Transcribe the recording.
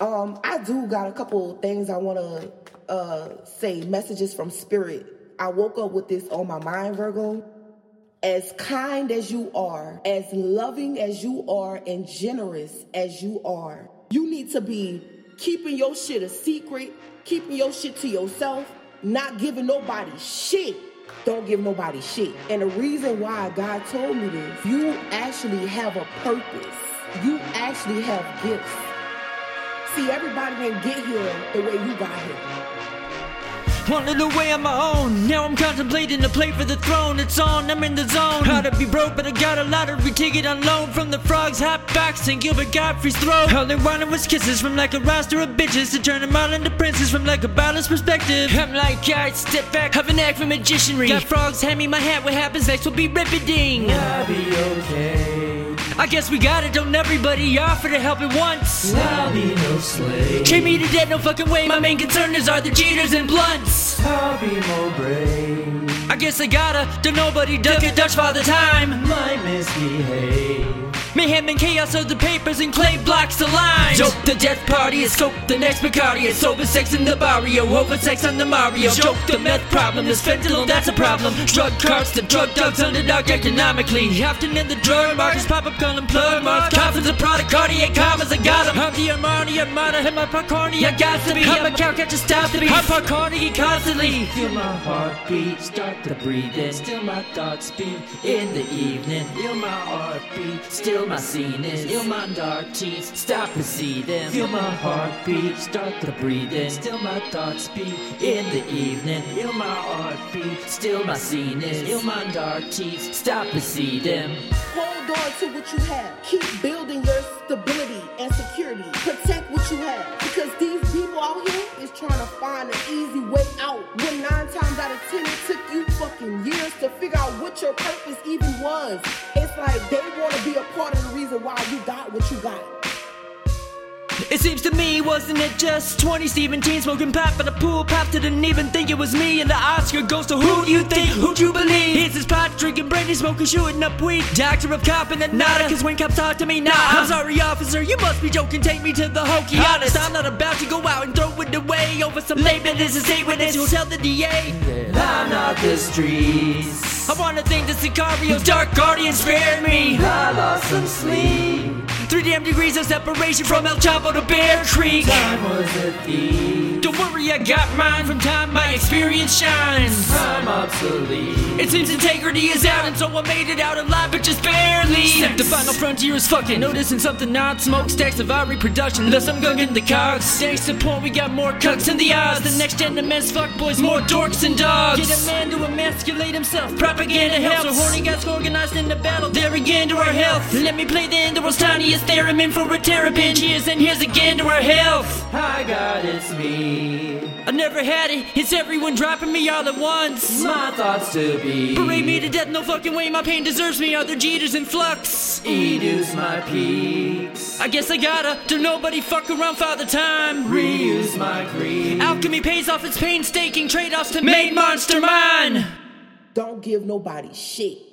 Um, I do got a couple things I want to uh, say, messages from spirit. I woke up with this on my mind, Virgo. As kind as you are, as loving as you are, and generous as you are, you need to be keeping your shit a secret, keeping your shit to yourself, not giving nobody shit. Don't give nobody shit. And the reason why God told me this, you actually have a purpose. You actually have gifts. See, everybody didn't get here the way you got here. Wanted away on my own. Now I'm contemplating a play for the throne. It's on, I'm in the zone. How to be broke, but I got a lottery ticket on loan from the frogs, halfbacks, and Gilbert Godfrey's throat. All they wanted was kisses from like a roster of bitches to turn them all into princes from like a balanced perspective. I'm like, alright, step back, have an act for magicianry. Got frogs, hand me my hat, what happens next will be riveting. I'll be okay. I guess we got it, don't everybody offer to help at once. I'll be no slave. Treat me to death, no fucking way. My main concern is are the Jeeters and blunts. I'll be more brave. I guess I gotta, Don't nobody duck a Dutch father time. Might misbehave. And chaos of the papers and clay blocks the lines. Joke the death party is scope the next Bacardi is sober sex in the barrio, over sex on the Mario. Joke the meth problem is fentanyl, that's a problem. Drug carts, the drug dogs underdog economically. Often in the drug markets, pop up calling plug marks. Confidence a Prada, Cartier commas, I got 'em. I'm the Armani Armada, and my Parcardi, I got to be. I'm a cow catcher, stop to be. I'm Parcardi constantly. Feel my heartbeat, start to breathe in. Still my thoughts beat in the evening. Feel my heartbeat, still my scene is. Feel my dark teeth, stop receding. Feel my heartbeat, start to breathe in. Still my thoughts beat in the evening. Feel my heartbeat, still my scene is. Feel my dark teeth, stop receding. Hold on to what you have. Keep building your stability and security. Protect what you have. Because these people out here is trying to find an easy way out. When nine times out of ten it took you fucking years to figure out what your purpose even was. It's like they want to be a why you got what you got. It seems to me, wasn't it just 20 Stephen Teen smoking pop at a pool pop? Didn't even think it was me. And the Oscar goes to who do you think? Who'd you believe? Here's this pot drinking brandy, smoking, shooting up weed. Doctor of cop and then nada. Cause when cops talk to me, nah. I'm sorry, officer, you must be joking. Take me to the hokey. Honest, I'm not about to go out and throw it away over some lame innocent state witness. You'll tell the DA. I'm not the streets. I wanna thank the Sicarios, Dark Guardians spared me. I lost some sleep. Three damn degrees of separation from El Chapo to Bear Creek. Time was a thief. Don't worry, I got mine from time my experience shines. I'm obsolete. It seems integrity is out, and so I made it out alive, but just barely. Step the final frontier is fucking. Noticing something odd, smokestacks of our reproduction. Thus I'm gunning the cogs. To point, we got more cucks in the odds. The next gen of men's fuckboys, more dorks and dogs. Get a man to emasculate himself. Propaganda helps. So horny guys organized in the battle. There again to our health. Let me play the end of world's tiniest theremin for a terrapin. Cheers, and here's again to our health. Hi God, it's me. I never had it. It's everyone dropping me all at once. My thoughts to be. Parade me to death, no fucking way. My pain deserves me. Other jeeters in flux. Reduce my peaks. I guess I gotta. Do nobody fuck around father time. Reuse my greed. Alchemy pays off its painstaking trade offs to make monster mine. Don't give nobody shit.